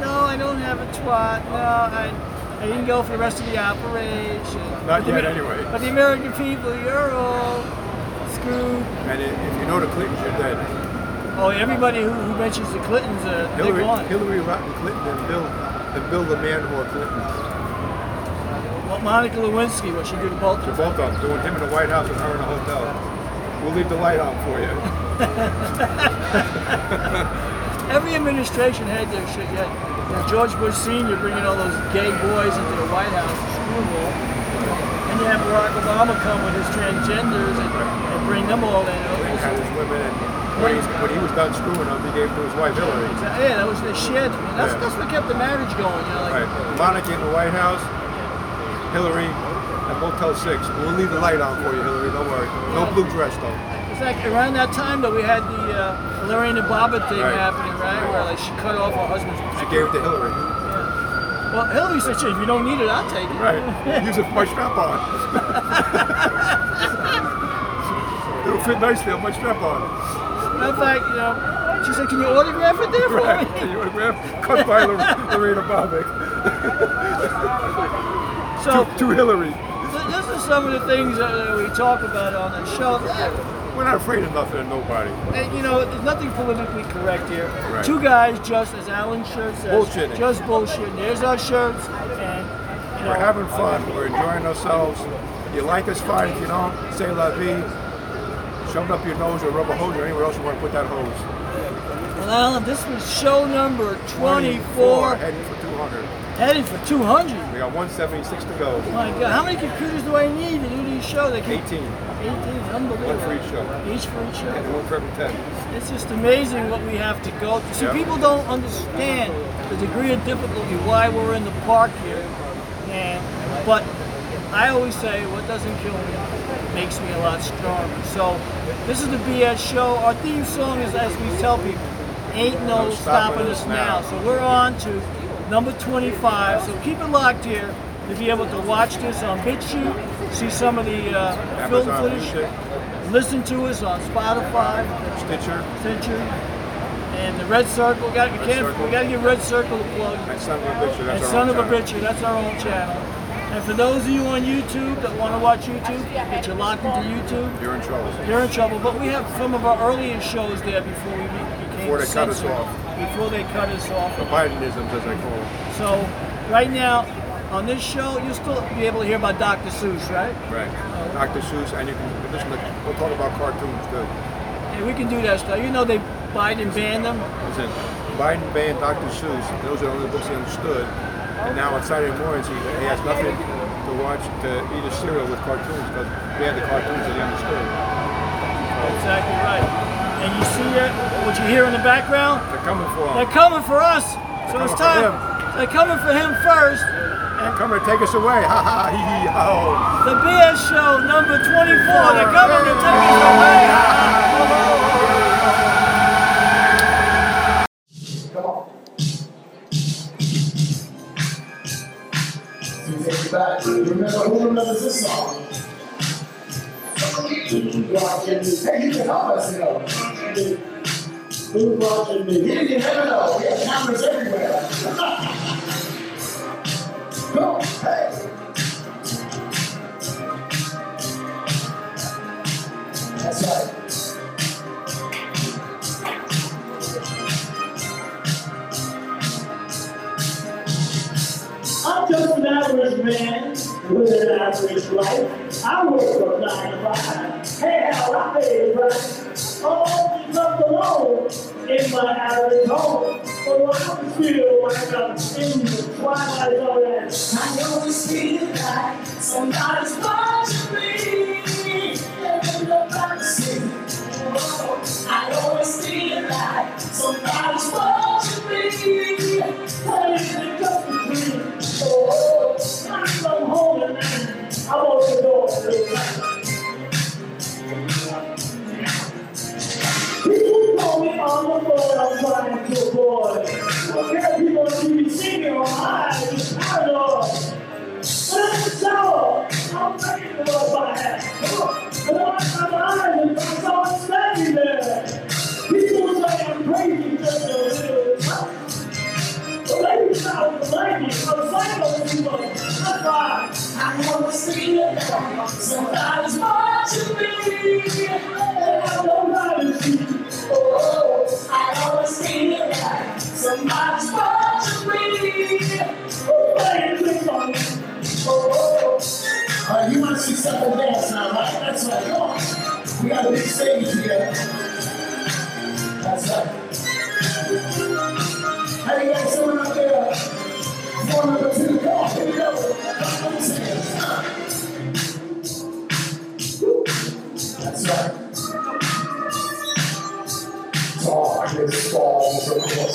No, I don't have a twat. No, I. I didn't go for the rest of the operation. Not yet, anyway. But the American people, you're all screwed. And if you know the Clintons, you're dead. Oh, everybody who, who mentions the Clintons, uh, they're Hillary, gone. Hillary Rotten Clinton and Bill, and Bill the man whore Clinton. Well, Monica Lewinsky, what she did to both They're of them. both up, doing him in the White House and her in a hotel. we'll leave the light on for you. <laughs> Every administration had their shit. You had George Bush Sr. bringing all those gay boys into the White House to screw them. And you have Barack Obama come with his transgenders and, and bring them all in. He had his women, and when, when he was done screwing them, he gave them to his wife Hillary. Yeah, that was the shit. That's, Yeah. that's what kept the marriage going. You know, like, Right. Monica in the White House, Hillary at Motel 6. We'll leave the light on for you, Hillary. Don't worry. No blue dress, though. It's like around that time that we had the uh, Lorena Bobbitt thing Right. happening, right? Where like she cut off her husband's. She gave it to Hillary. Well, Hillary said, "If you don't need it, I'll take it." Right. <laughs> Use it for my strap on. <laughs> It'll fit nicely on my strap on. Matter of fact, you know, she said, "Can you autograph it there for Right. me?" You autograph? Cut by Lor- Lorena Bobbitt. <laughs> So to Hillary. th- this is some of the things that we talk about on the show. We're not afraid of nothing and nobody. And, you know, there's nothing politically correct here. Right. Two guys, just as Alan Shirt says, Bullshitting. just bullshit. There's our shirts, and you know, We're having fun. We're enjoying ourselves. You like us, fine. If you don't, say la vie. Shove it up your nose or rub a hose or anywhere else you want to put that hose. well, Alan, this was show number 24, Heading for 200. Heading for 200. We got 176 to go. My God, how many computers do I need to do these shows? I 18. can 18, unbelievable. One for each show. Each for each show. And one for every 10. It's just amazing what we have to go through. See, Yeah. people don't understand the degree of difficulty why we're in the park here. And but I always say, what doesn't kill me makes me a lot stronger. So this is the BS show. Our theme song is, as we tell people, ain't no, No stopping us now. So we're on to number 25. So keep it locked here to be able to watch this on BitChute, see some of the uh, film footage, listen to us on Spotify. Stitcher, Stitcher, and the Red Circle. We got we Red can't Circle. we got to give Red Circle a plug. and Son of a Bitcher. And That's our own a channel. Bitcher, that's our own channel. And for those of you on YouTube that want to watch YouTube, get you locked into YouTube. You're in trouble. You're in trouble, but we have some of our earlier shows there before we be- became Before they cut us censored. off. Before they cut us off. The Bidenisms, as I call them. So right now on this show, you'll still be able to hear about Dr. Seuss, right? Right. Dr. Seuss, and you can listen to, we'll talk about cartoons too. And we can do that stuff. You know they Biden banned them. Listen, Biden banned Dr. Seuss. Those are the only books he understood. And now on Saturday mornings, he, he has nothing to watch, to eat a cereal with cartoons because he had the cartoons that he understood. Exactly right. And you see it, what you hear in the background? They're coming for him. They're coming for us. So They're it's time. They're coming for him first. They're coming to take us away. Ha ha, hee hee, ho. The BS Show number 24. They're coming to take us away. to take it back. Remember, who remembers this song? Watching me. Hey, you can help us, you know. Who's watching me? You can never know. We have cameras everywhere. Go, hey. That's right. I'm just an average man with an average life. I work from nine to five. Hell, I pay the price. All left alone in my average home. But I feel like I'm in the twilight of that. I always feel like somebody's somebody's watching me. Mind. Oh, I always feel like somebody's watching me. Playing tricks on me. Oh, uh, you want to see right? That's right. Come. We got a big stage